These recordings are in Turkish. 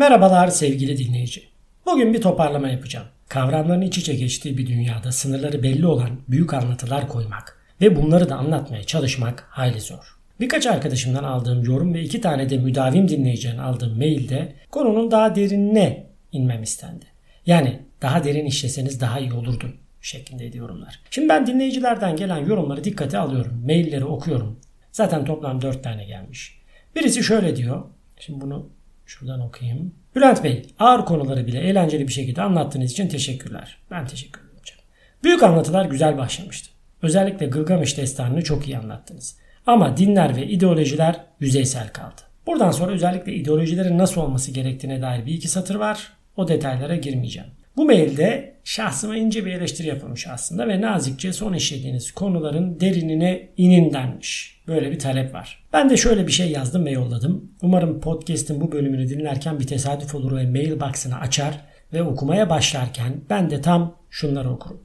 Merhabalar sevgili dinleyici. Bugün bir toparlama yapacağım. Kavramların iç içe geçtiği bir dünyada sınırları belli olan büyük anlatılar koymak ve bunları da anlatmaya çalışmak hayli zor. Birkaç arkadaşımdan aldığım yorum ve iki tane de müdavim dinleyiciden aldığım mailde konunun daha derinine inmem istendi. Yani daha derin işleseniz daha iyi olurdu şeklindeydi yorumlar. Şimdi ben dinleyicilerden gelen yorumları dikkate alıyorum. Mailleri okuyorum. Zaten toplam 4 tane gelmiş. Birisi şöyle diyor. Şimdi bunu şuradan okuyayım. Bülent Bey ağır konuları bile eğlenceli bir şekilde anlattığınız için teşekkürler. Ben teşekkür ederim. Büyük anlatılar güzel başlamıştı. Özellikle Gılgamış destanını çok iyi anlattınız. Ama dinler ve ideolojiler yüzeysel kaldı. Buradan sonra özellikle ideolojilerin nasıl olması gerektiğine dair bir iki satır var. O detaylara girmeyeceğim. Bu mailde şahsıma ince bir eleştiri yapılmış aslında ve nazikçe son işlediğiniz konuların derinine inin denmiş. Böyle bir talep var. Ben de şöyle bir şey yazdım ve yolladım. Umarım podcast'in bu bölümünü dinlerken bir tesadüf olur ve mailbox'ını açar ve okumaya başlarken ben de tam şunları okurum.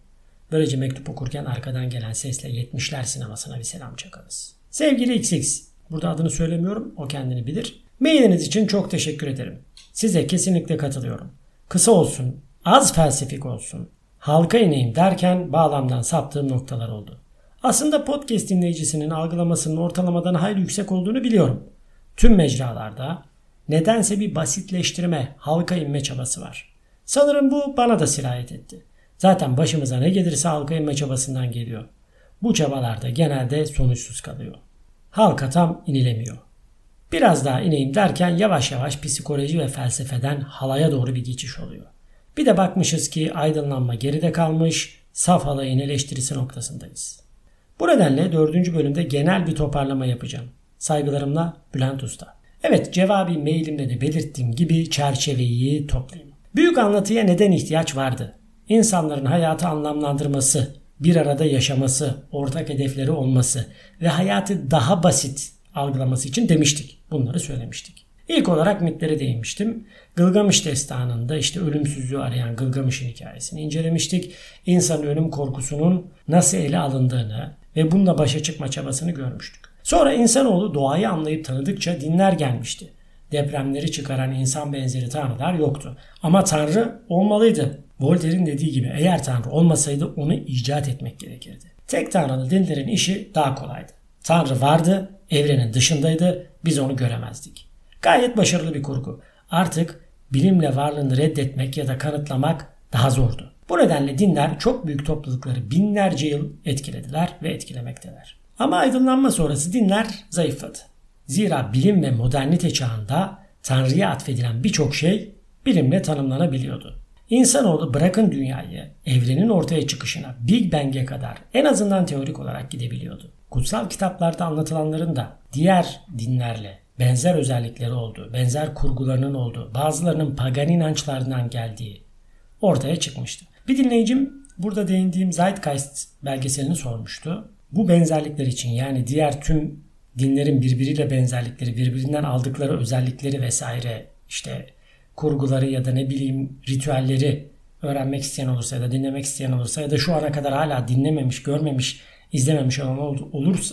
Böylece mektup okurken arkadan gelen sesle 70'ler sinemasına bir selam çakarız. Sevgili XX, burada adını söylemiyorum, o kendini bilir. Mailiniz için çok teşekkür ederim. Size kesinlikle katılıyorum. Kısa olsun, az felsefik olsun, halka ineyim derken bağlamdan saptığım noktalar oldu. Aslında podcast dinleyicisinin algılamasının ortalamadan hayli yüksek olduğunu biliyorum. Tüm mecralarda nedense bir basitleştirme, halka inme çabası var. Sanırım bu bana da sirayet etti. Zaten başımıza ne gelirse halka inme çabasından geliyor. Bu çabalarda genelde sonuçsuz kalıyor. Halka tam inilemiyor. Biraz daha ineyim derken yavaş yavaş psikoloji ve felsefeden halaya doğru bir geçiş oluyor. Bir de bakmışız ki aydınlanma geride kalmış, saf halayın eleştirisi noktasındayız. Bu nedenle dördüncü bölümde genel bir toparlama yapacağım. Saygılarımla Bülent Usta. Evet cevabi mailimde de belirttiğim gibi çerçeveyi toplayayım. Büyük anlatıya neden ihtiyaç vardı? İnsanların hayatı anlamlandırması, bir arada yaşaması, ortak hedefleri olması ve hayatı daha basit algılaması için demiştik. Bunları söylemiştik. İlk olarak mitlere değinmiştim. Gılgamış destanında işte ölümsüzlüğü arayan Gılgamış'ın hikayesini incelemiştik. İnsan ölüm korkusunun nasıl ele alındığını ve bununla başa çıkma çabasını görmüştük. Sonra insanoğlu doğayı anlayıp tanıdıkça dinler gelmişti. Depremleri çıkaran insan benzeri tanrılar yoktu. Ama tanrı olmalıydı. Voltaire'in dediği gibi eğer tanrı olmasaydı onu icat etmek gerekirdi. Tek tanrılı dinlerin işi daha kolaydı. Tanrı vardı, evrenin dışındaydı, biz onu göremezdik. Gayet başarılı bir kurgu. Artık bilimle varlığını reddetmek ya da kanıtlamak daha zordu. Bu nedenle dinler çok büyük toplulukları binlerce yıl etkilediler ve etkilemekteler. Ama aydınlanma sonrası dinler zayıfladı. Zira bilim ve modernite çağında Tanrı'ya atfedilen birçok şey bilimle tanımlanabiliyordu. İnsanoğlu bırakın dünyayı, evrenin ortaya çıkışına, Big Bang'e kadar en azından teorik olarak gidebiliyordu. Kutsal kitaplarda anlatılanların da diğer dinlerle benzer özellikleri olduğu, benzer kurgularının olduğu, bazılarının pagan inançlarından geldiği ortaya çıkmıştı. Bir dinleyicim burada değindiğim Zeitgeist belgeselini sormuştu. Bu benzerlikler için yani diğer tüm dinlerin birbiriyle benzerlikleri, birbirinden aldıkları özellikleri vesaire işte kurguları ya da ne bileyim ritüelleri öğrenmek isteyen olursa ya da dinlemek isteyen olursa ya da şu ana kadar hala dinlememiş, görmemiş, izlememiş olan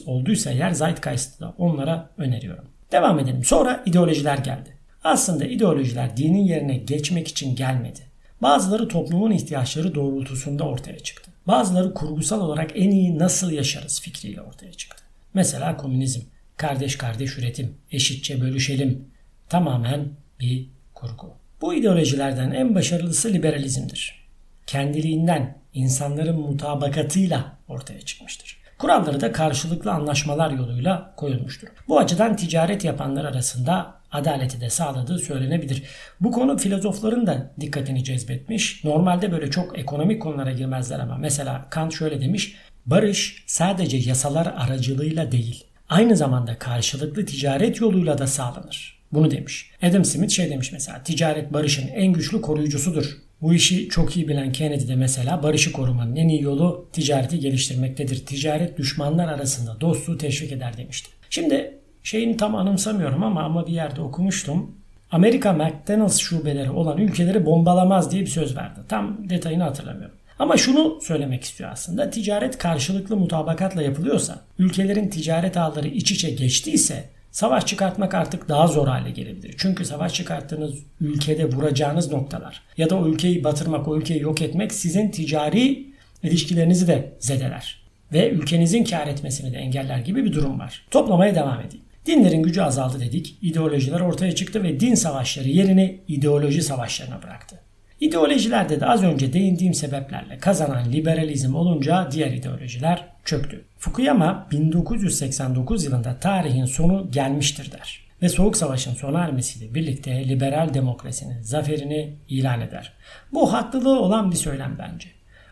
olduysa eğer Zeitgeist'ı da onlara öneriyorum. Devam edelim. Sonra ideolojiler geldi. Aslında ideolojiler dinin yerine geçmek için gelmedi. Bazıları toplumun ihtiyaçları doğrultusunda ortaya çıktı. Bazıları kurgusal olarak en iyi nasıl yaşarız fikriyle ortaya çıktı. Mesela komünizm, kardeş kardeş üretim, eşitçe bölüşelim tamamen bir kurgu. Bu ideolojilerden en başarılısı liberalizmdir. Kendiliğinden insanların mutabakatıyla ortaya çıkmıştır. Kuralları da karşılıklı anlaşmalar yoluyla koyulmuştur. Bu açıdan ticaret yapanlar arasında adaleti de sağladığı söylenebilir. Bu konu filozofların da dikkatini cezbetmiş. Normalde böyle çok ekonomik konulara girmezler ama mesela Kant şöyle demiş. Barış sadece yasalar aracılığıyla değil, aynı zamanda karşılıklı ticaret yoluyla da sağlanır. Bunu demiş. Adam Smith şey demiş mesela ticaret barışın en güçlü koruyucusudur. Bu işi çok iyi bilen Kennedy de mesela barışı korumanın en iyi yolu ticareti geliştirmektedir. Ticaret düşmanlar arasında dostluğu teşvik eder demişti. Şimdi şeyini tam anımsamıyorum ama ama bir yerde okumuştum. Amerika McDonald's şubeleri olan ülkeleri bombalamaz diye bir söz verdi. Tam detayını hatırlamıyorum. Ama şunu söylemek istiyor aslında. Ticaret karşılıklı mutabakatla yapılıyorsa, ülkelerin ticaret ağları iç içe geçtiyse Savaş çıkartmak artık daha zor hale gelebilir. Çünkü savaş çıkarttığınız ülkede vuracağınız noktalar ya da o ülkeyi batırmak, o ülkeyi yok etmek sizin ticari ilişkilerinizi de zedeler. Ve ülkenizin kar etmesini de engeller gibi bir durum var. Toplamaya devam edeyim. Dinlerin gücü azaldı dedik, ideolojiler ortaya çıktı ve din savaşları yerini ideoloji savaşlarına bıraktı. İdeolojilerde de az önce değindiğim sebeplerle kazanan liberalizm olunca diğer ideolojiler çöktü. Fukuyama 1989 yılında tarihin sonu gelmiştir der ve Soğuk Savaş'ın sona ermesiyle birlikte liberal demokrasinin zaferini ilan eder. Bu haklılığı olan bir söylem bence.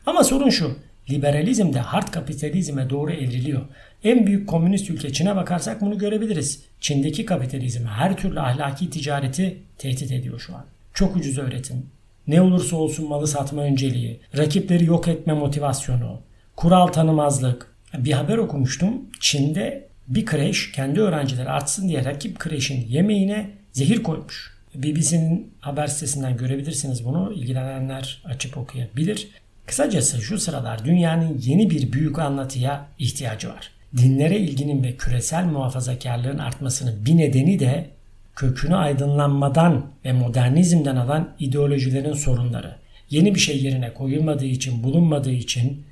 Ama sorun şu, liberalizm de hard kapitalizme doğru evriliyor. En büyük komünist ülke Çin'e bakarsak bunu görebiliriz. Çin'deki kapitalizm her türlü ahlaki ticareti tehdit ediyor şu an. Çok ucuz öğretim, ne olursa olsun malı satma önceliği, rakipleri yok etme motivasyonu, kural tanımazlık. Bir haber okumuştum. Çin'de bir kreş kendi öğrencileri artsın diye rakip kreşin yemeğine zehir koymuş. BBC'nin haber sitesinden görebilirsiniz bunu. İlgilenenler açıp okuyabilir. Kısacası şu sıralar dünyanın yeni bir büyük anlatıya ihtiyacı var. Dinlere ilginin ve küresel muhafazakarlığın artmasının bir nedeni de kökünü aydınlanmadan ve modernizmden alan ideolojilerin sorunları. Yeni bir şey yerine koyulmadığı için, bulunmadığı için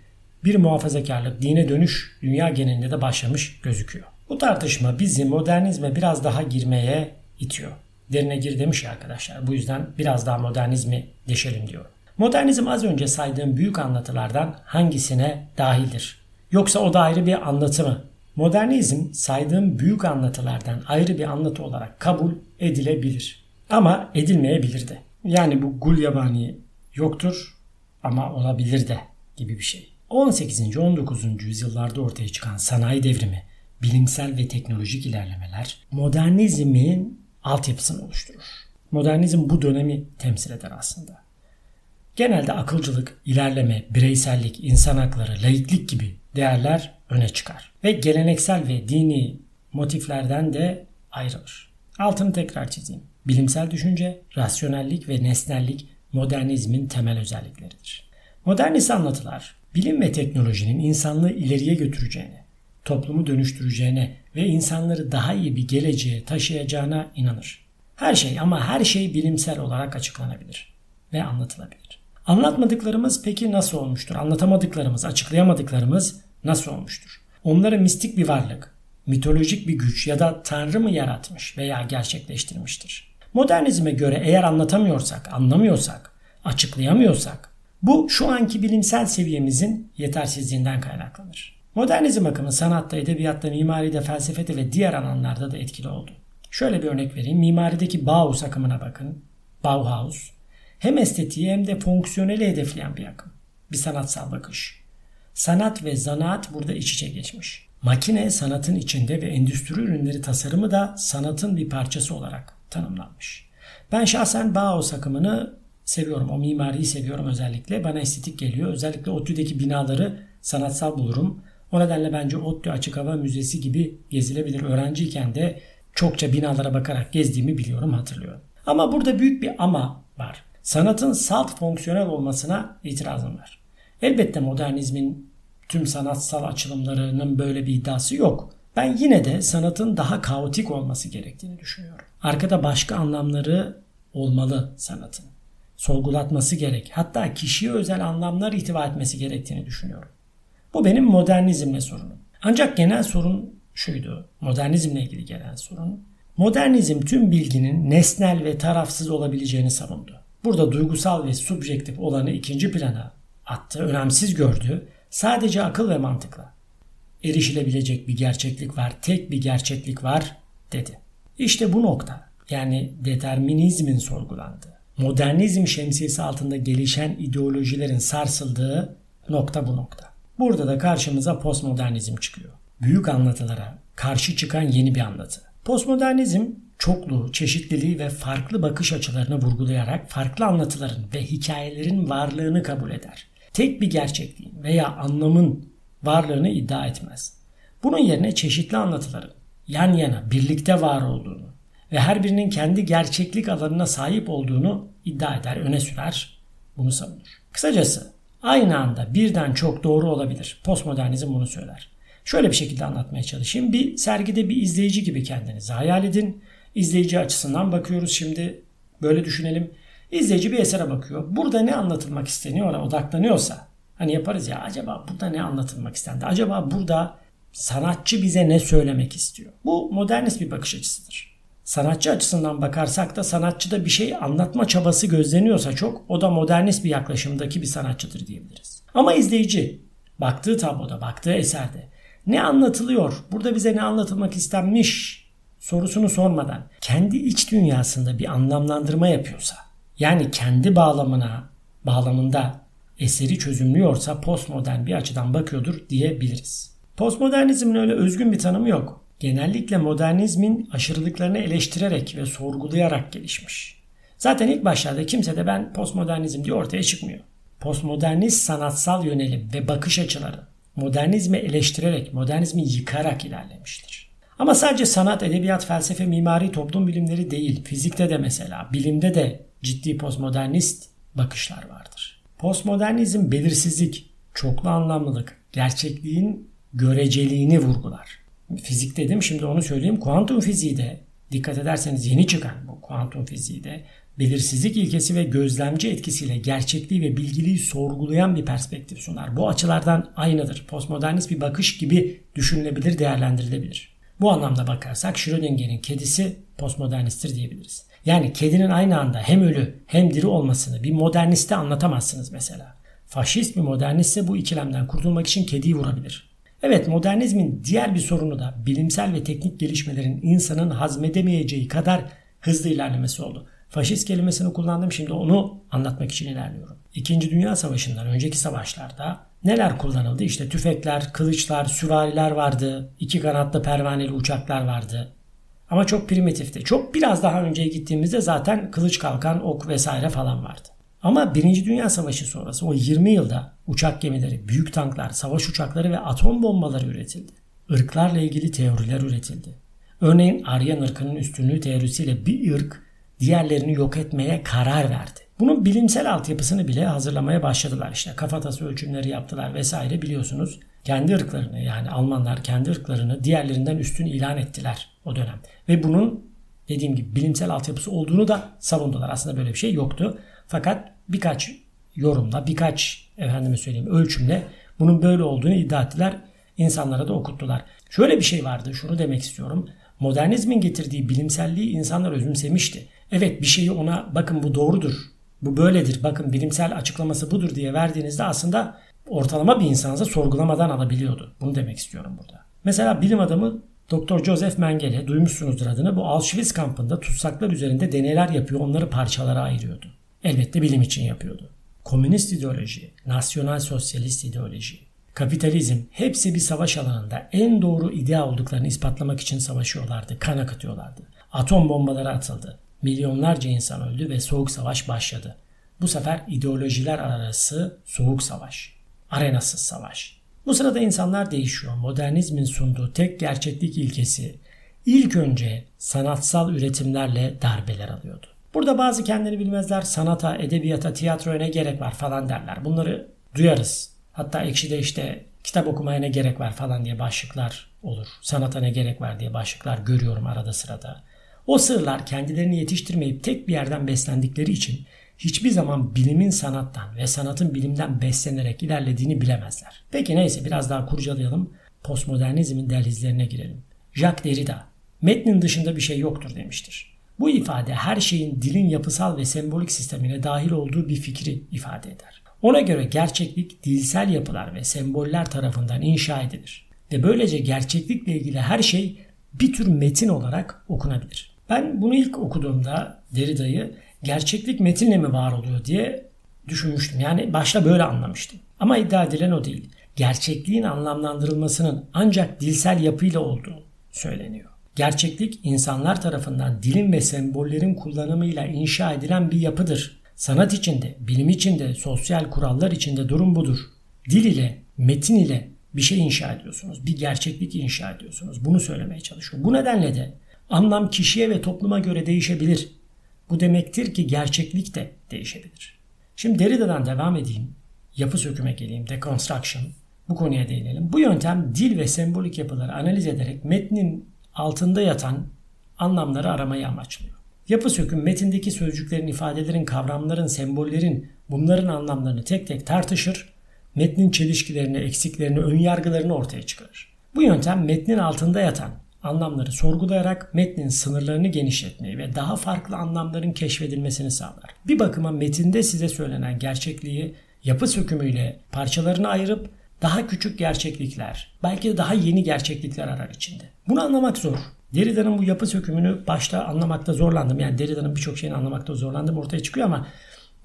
bir muhafazakarlık, dine dönüş dünya genelinde de başlamış gözüküyor. Bu tartışma bizi modernizme biraz daha girmeye itiyor. Derine gir demiş ya arkadaşlar. Bu yüzden biraz daha modernizmi deşelim diyor. Modernizm az önce saydığım büyük anlatılardan hangisine dahildir? Yoksa o da ayrı bir anlatı mı? Modernizm saydığım büyük anlatılardan ayrı bir anlatı olarak kabul edilebilir. Ama edilmeyebilir de. Yani bu gul yabani yoktur ama olabilir de gibi bir şey. 18. 19. yüzyıllarda ortaya çıkan sanayi devrimi, bilimsel ve teknolojik ilerlemeler modernizmin altyapısını oluşturur. Modernizm bu dönemi temsil eder aslında. Genelde akılcılık, ilerleme, bireysellik, insan hakları, laiklik gibi değerler öne çıkar. Ve geleneksel ve dini motiflerden de ayrılır. Altını tekrar çizeyim. Bilimsel düşünce, rasyonellik ve nesnellik modernizmin temel özellikleridir. Modernist anlatılar, bilim ve teknolojinin insanlığı ileriye götüreceğine, toplumu dönüştüreceğine ve insanları daha iyi bir geleceğe taşıyacağına inanır. Her şey ama her şey bilimsel olarak açıklanabilir ve anlatılabilir. Anlatmadıklarımız peki nasıl olmuştur? Anlatamadıklarımız, açıklayamadıklarımız nasıl olmuştur? Onları mistik bir varlık, mitolojik bir güç ya da tanrı mı yaratmış veya gerçekleştirmiştir? Modernizme göre eğer anlatamıyorsak, anlamıyorsak, açıklayamıyorsak bu şu anki bilimsel seviyemizin yetersizliğinden kaynaklanır. Modernizm akımı sanatta, edebiyatta, mimaride, felsefede ve diğer alanlarda da etkili oldu. Şöyle bir örnek vereyim. Mimarideki Bauhaus akımına bakın. Bauhaus hem estetiği hem de fonksiyoneli hedefleyen bir akım. Bir sanatsal bakış. Sanat ve zanaat burada iç içe geçmiş. Makine sanatın içinde ve endüstri ürünleri tasarımı da sanatın bir parçası olarak tanımlanmış. Ben şahsen Bauhaus akımını seviyorum. O mimariyi seviyorum özellikle. Bana estetik geliyor. Özellikle ODTÜ'deki binaları sanatsal bulurum. O nedenle bence ODTÜ Açık Hava Müzesi gibi gezilebilir. Öğrenciyken de çokça binalara bakarak gezdiğimi biliyorum, hatırlıyorum. Ama burada büyük bir ama var. Sanatın salt fonksiyonel olmasına itirazım var. Elbette modernizmin tüm sanatsal açılımlarının böyle bir iddiası yok. Ben yine de sanatın daha kaotik olması gerektiğini düşünüyorum. Arkada başka anlamları olmalı sanatın. Sorgulatması gerek. Hatta kişiye özel anlamlar ihtiva etmesi gerektiğini düşünüyorum. Bu benim modernizmle sorunum. Ancak genel sorun şuydu. Modernizmle ilgili gelen sorun. Modernizm tüm bilginin nesnel ve tarafsız olabileceğini savundu. Burada duygusal ve subjektif olanı ikinci plana attı, önemsiz gördü. Sadece akıl ve mantıkla. Erişilebilecek bir gerçeklik var, tek bir gerçeklik var dedi. İşte bu nokta yani determinizmin sorgulandığı, modernizm şemsiyesi altında gelişen ideolojilerin sarsıldığı nokta bu nokta. Burada da karşımıza postmodernizm çıkıyor. Büyük anlatılara karşı çıkan yeni bir anlatı. Postmodernizm çokluğu, çeşitliliği ve farklı bakış açılarını vurgulayarak farklı anlatıların ve hikayelerin varlığını kabul eder. Tek bir gerçekliğin veya anlamın varlığını iddia etmez. Bunun yerine çeşitli anlatıların yan yana birlikte var olduğunu ve her birinin kendi gerçeklik alanına sahip olduğunu iddia eder, öne sürer, bunu savunur. Kısacası aynı anda birden çok doğru olabilir. Postmodernizm bunu söyler. Şöyle bir şekilde anlatmaya çalışayım. Bir sergide bir izleyici gibi kendinizi hayal edin. İzleyici açısından bakıyoruz şimdi. Böyle düşünelim. İzleyici bir esere bakıyor. Burada ne anlatılmak isteniyor odaklanıyorsa hani yaparız ya acaba burada ne anlatılmak istendi? Acaba burada sanatçı bize ne söylemek istiyor? Bu modernist bir bakış açısıdır. Sanatçı açısından bakarsak da sanatçıda bir şey anlatma çabası gözleniyorsa çok o da modernist bir yaklaşımdaki bir sanatçıdır diyebiliriz. Ama izleyici baktığı tabloda, baktığı eserde ne anlatılıyor, burada bize ne anlatılmak istenmiş sorusunu sormadan kendi iç dünyasında bir anlamlandırma yapıyorsa yani kendi bağlamına, bağlamında eseri çözümlüyorsa postmodern bir açıdan bakıyordur diyebiliriz. Postmodernizmin öyle özgün bir tanımı yok. Genellikle modernizmin aşırılıklarını eleştirerek ve sorgulayarak gelişmiş. Zaten ilk başlarda kimse de ben postmodernizm diye ortaya çıkmıyor. Postmodernist sanatsal yönelim ve bakış açıları modernizmi eleştirerek, modernizmi yıkarak ilerlemiştir. Ama sadece sanat, edebiyat, felsefe, mimari, toplum bilimleri değil, fizikte de mesela, bilimde de ciddi postmodernist bakışlar vardır. Postmodernizm belirsizlik, çoklu anlamlılık, gerçekliğin göreceliğini vurgular. Fizik dedim şimdi onu söyleyeyim. Kuantum fiziği de dikkat ederseniz yeni çıkan bu kuantum fiziği de belirsizlik ilkesi ve gözlemci etkisiyle gerçekliği ve bilgiliği sorgulayan bir perspektif sunar. Bu açılardan aynıdır. Postmodernist bir bakış gibi düşünülebilir, değerlendirilebilir. Bu anlamda bakarsak Schrödinger'in kedisi postmodernisttir diyebiliriz. Yani kedinin aynı anda hem ölü hem diri olmasını bir moderniste anlatamazsınız mesela. Faşist bir modernistse bu ikilemden kurtulmak için kediyi vurabilir. Evet modernizmin diğer bir sorunu da bilimsel ve teknik gelişmelerin insanın hazmedemeyeceği kadar hızlı ilerlemesi oldu. Faşist kelimesini kullandım şimdi onu anlatmak için ilerliyorum. İkinci Dünya Savaşı'ndan önceki savaşlarda neler kullanıldı? İşte tüfekler, kılıçlar, süvariler vardı, iki kanatlı pervaneli uçaklar vardı. Ama çok primitifti. Çok biraz daha önceye gittiğimizde zaten kılıç kalkan, ok vesaire falan vardı. Ama Birinci Dünya Savaşı sonrası o 20 yılda uçak gemileri, büyük tanklar, savaş uçakları ve atom bombaları üretildi. Irklarla ilgili teoriler üretildi. Örneğin Aryan ırkının üstünlüğü teorisiyle bir ırk diğerlerini yok etmeye karar verdi. Bunun bilimsel altyapısını bile hazırlamaya başladılar işte. Kafatası ölçümleri yaptılar vesaire biliyorsunuz. Kendi ırklarını yani Almanlar kendi ırklarını diğerlerinden üstün ilan ettiler o dönem. Ve bunun dediğim gibi bilimsel altyapısı olduğunu da savundular. Aslında böyle bir şey yoktu. Fakat birkaç yorumla, birkaç efendime söyleyeyim ölçümle bunun böyle olduğunu iddia ettiler. İnsanlara da okuttular. Şöyle bir şey vardı, şunu demek istiyorum. Modernizmin getirdiği bilimselliği insanlar özümsemişti. Evet bir şeyi ona bakın bu doğrudur, bu böyledir, bakın bilimsel açıklaması budur diye verdiğinizde aslında ortalama bir insansa sorgulamadan alabiliyordu. Bunu demek istiyorum burada. Mesela bilim adamı Dr. Joseph Mengele duymuşsunuzdur adını. Bu Auschwitz kampında tutsaklar üzerinde deneyler yapıyor, onları parçalara ayırıyordu. Elbette bilim için yapıyordu. Komünist ideoloji, nasyonal sosyalist ideoloji, kapitalizm hepsi bir savaş alanında en doğru idea olduklarını ispatlamak için savaşıyorlardı, kan akıtıyorlardı. Atom bombaları atıldı. Milyonlarca insan öldü ve soğuk savaş başladı. Bu sefer ideolojiler arası soğuk savaş. Arenasız savaş. Bu sırada insanlar değişiyor. Modernizmin sunduğu tek gerçeklik ilkesi ilk önce sanatsal üretimlerle darbeler alıyordu. Burada bazı kendini bilmezler sanata, edebiyata, tiyatroya ne gerek var falan derler. Bunları duyarız. Hatta ekşide işte kitap okumaya ne gerek var falan diye başlıklar olur. Sanata ne gerek var diye başlıklar görüyorum arada sırada. O sırlar kendilerini yetiştirmeyip tek bir yerden beslendikleri için hiçbir zaman bilimin sanattan ve sanatın bilimden beslenerek ilerlediğini bilemezler. Peki neyse biraz daha kurcalayalım. Postmodernizmin dehlizlerine girelim. Jacques Derrida, metnin dışında bir şey yoktur demiştir. Bu ifade her şeyin dilin yapısal ve sembolik sistemine dahil olduğu bir fikri ifade eder. Ona göre gerçeklik dilsel yapılar ve semboller tarafından inşa edilir. Ve böylece gerçeklikle ilgili her şey bir tür metin olarak okunabilir. Ben bunu ilk okuduğumda Derrida'yı gerçeklik metinle mi var oluyor diye düşünmüştüm. Yani başta böyle anlamıştım. Ama iddia edilen o değil. Gerçekliğin anlamlandırılmasının ancak dilsel yapıyla olduğu söyleniyor. Gerçeklik insanlar tarafından dilin ve sembollerin kullanımıyla inşa edilen bir yapıdır. Sanat içinde, bilim içinde, sosyal kurallar içinde durum budur. Dil ile, metin ile bir şey inşa ediyorsunuz. Bir gerçeklik inşa ediyorsunuz. Bunu söylemeye çalışıyor. Bu nedenle de anlam kişiye ve topluma göre değişebilir. Bu demektir ki gerçeklik de değişebilir. Şimdi Derrida'dan devam edeyim. Yapı söküme geleyim. Deconstruction. bu konuya değinelim. Bu yöntem dil ve sembolik yapıları analiz ederek metnin altında yatan anlamları aramayı amaçlıyor. Yapı söküm metindeki sözcüklerin, ifadelerin, kavramların, sembollerin bunların anlamlarını tek tek tartışır, metnin çelişkilerini, eksiklerini, önyargılarını ortaya çıkarır. Bu yöntem metnin altında yatan anlamları sorgulayarak metnin sınırlarını genişletmeyi ve daha farklı anlamların keşfedilmesini sağlar. Bir bakıma metinde size söylenen gerçekliği yapı sökümüyle parçalarını ayırıp daha küçük gerçeklikler, belki de daha yeni gerçeklikler arar içinde. Bunu anlamak zor. Derrida'nın bu yapı sökümünü başta anlamakta zorlandım. Yani Derrida'nın birçok şeyini anlamakta zorlandım ortaya çıkıyor ama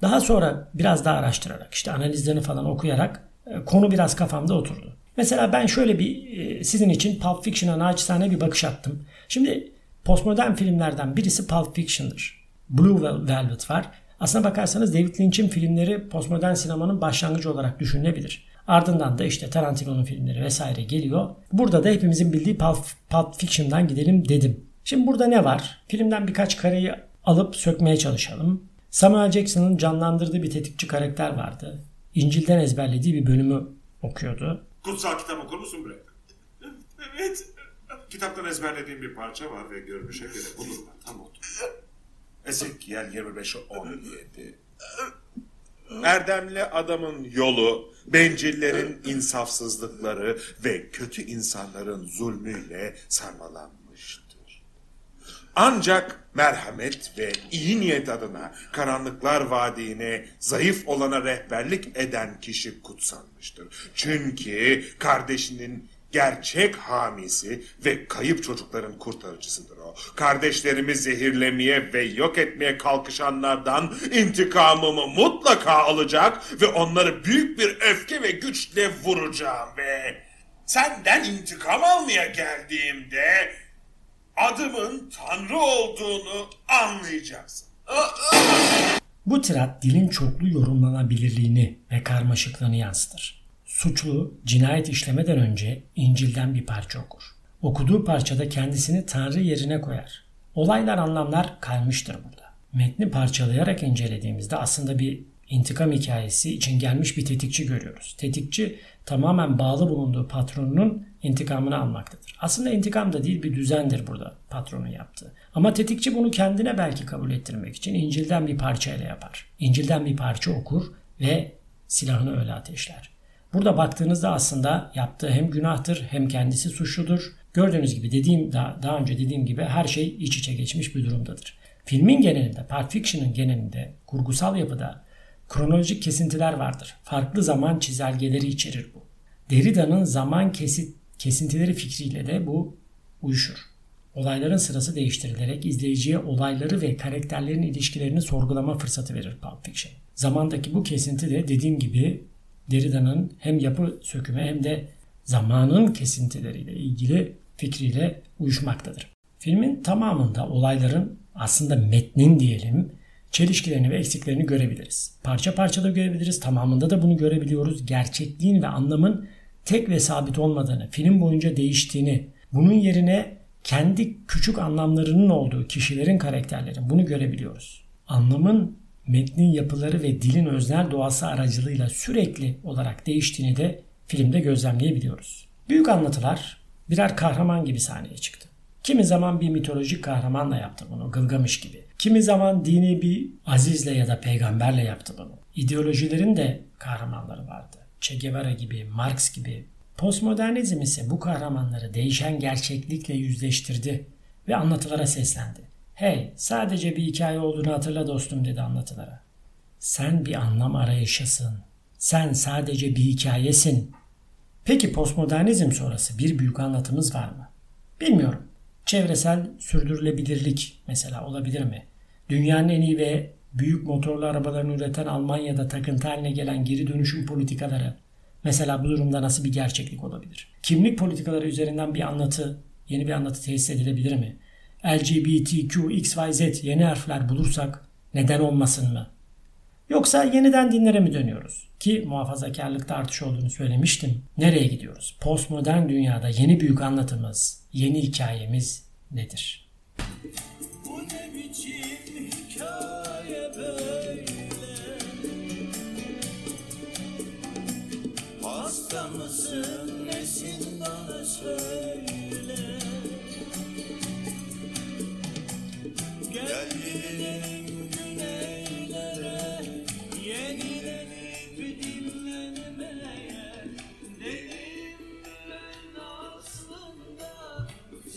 daha sonra biraz daha araştırarak işte analizlerini falan okuyarak e, konu biraz kafamda oturdu. Mesela ben şöyle bir e, sizin için Pulp Fiction'a naçizane bir bakış attım. Şimdi postmodern filmlerden birisi Pulp Fiction'dır. Blue Velvet var. Aslına bakarsanız David Lynch'in filmleri postmodern sinemanın başlangıcı olarak düşünülebilir. Ardından da işte Tarantino'nun filmleri vesaire geliyor. Burada da hepimizin bildiği Pulp, Pulp Fiction'dan gidelim dedim. Şimdi burada ne var? Filmden birkaç kareyi alıp sökmeye çalışalım. Samuel Jackson'ın canlandırdığı bir tetikçi karakter vardı. İncil'den ezberlediği bir bölümü okuyordu. Kutsal kitap okur musun bre? Evet. Kitaptan ezberlediğim bir parça var ve görünüşe göre bu tam oldu. Ezekiel 25'e 17. Erdemli adamın yolu, bencillerin insafsızlıkları ve kötü insanların zulmüyle sarmalanmıştır. Ancak merhamet ve iyi niyet adına karanlıklar vadine zayıf olana rehberlik eden kişi kutsanmıştır. Çünkü kardeşinin gerçek hamisi ve kayıp çocukların kurtarıcısıdır o. Kardeşlerimi zehirlemeye ve yok etmeye kalkışanlardan intikamımı mutlaka alacak ve onları büyük bir öfke ve güçle vuracağım ve senden intikam almaya geldiğimde adımın Tanrı olduğunu anlayacaksın. Bu tirat dilin çoklu yorumlanabilirliğini ve karmaşıklığını yansıtır. Suçlu cinayet işlemeden önce İncil'den bir parça okur. Okuduğu parçada kendisini Tanrı yerine koyar. Olaylar anlamlar kaymıştır burada. Metni parçalayarak incelediğimizde aslında bir intikam hikayesi için gelmiş bir tetikçi görüyoruz. Tetikçi tamamen bağlı bulunduğu patronunun intikamını almaktadır. Aslında intikam da değil bir düzendir burada patronun yaptığı. Ama tetikçi bunu kendine belki kabul ettirmek için İncil'den bir parçayla yapar. İncil'den bir parça okur ve silahını öyle ateşler. Burada baktığınızda aslında yaptığı hem günahtır hem kendisi suçludur. Gördüğünüz gibi dediğim daha, daha önce dediğim gibi her şey iç içe geçmiş bir durumdadır. Filmin genelinde, Pulp Fiction'ın genelinde, kurgusal yapıda kronolojik kesintiler vardır. Farklı zaman çizelgeleri içerir bu. Derrida'nın zaman kesit, kesintileri fikriyle de bu uyuşur. Olayların sırası değiştirilerek izleyiciye olayları ve karakterlerin ilişkilerini sorgulama fırsatı verir Pulp Fiction. Zamandaki bu kesinti de dediğim gibi Derrida'nın hem yapı sökümü hem de zamanın kesintileriyle ilgili fikriyle uyuşmaktadır. Filmin tamamında olayların aslında metnin diyelim çelişkilerini ve eksiklerini görebiliriz. Parça parça da görebiliriz. Tamamında da bunu görebiliyoruz. Gerçekliğin ve anlamın tek ve sabit olmadığını, film boyunca değiştiğini, bunun yerine kendi küçük anlamlarının olduğu kişilerin karakterleri bunu görebiliyoruz. Anlamın metnin yapıları ve dilin öznel doğası aracılığıyla sürekli olarak değiştiğini de filmde gözlemleyebiliyoruz. Büyük anlatılar birer kahraman gibi sahneye çıktı. Kimi zaman bir mitolojik kahramanla yaptı bunu, Gılgamış gibi. Kimi zaman dini bir azizle ya da peygamberle yaptı bunu. İdeolojilerin de kahramanları vardı. Che Guevara gibi, Marx gibi. Postmodernizm ise bu kahramanları değişen gerçeklikle yüzleştirdi ve anlatılara seslendi. Hey sadece bir hikaye olduğunu hatırla dostum dedi anlatılara. Sen bir anlam arayışısın. Sen sadece bir hikayesin. Peki postmodernizm sonrası bir büyük anlatımız var mı? Bilmiyorum. Çevresel sürdürülebilirlik mesela olabilir mi? Dünyanın en iyi ve büyük motorlu arabalarını üreten Almanya'da takıntı haline gelen geri dönüşüm politikaları mesela bu durumda nasıl bir gerçeklik olabilir? Kimlik politikaları üzerinden bir anlatı, yeni bir anlatı tesis edilebilir mi? LGBTQ, XYZ yeni harfler bulursak neden olmasın mı? Yoksa yeniden dinlere mi dönüyoruz? Ki muhafazakarlıkta artış olduğunu söylemiştim. Nereye gidiyoruz? Postmodern dünyada yeni büyük anlatımız, yeni hikayemiz nedir? Bu ne hikaye böyle? Hasta mısın nesin bana söyle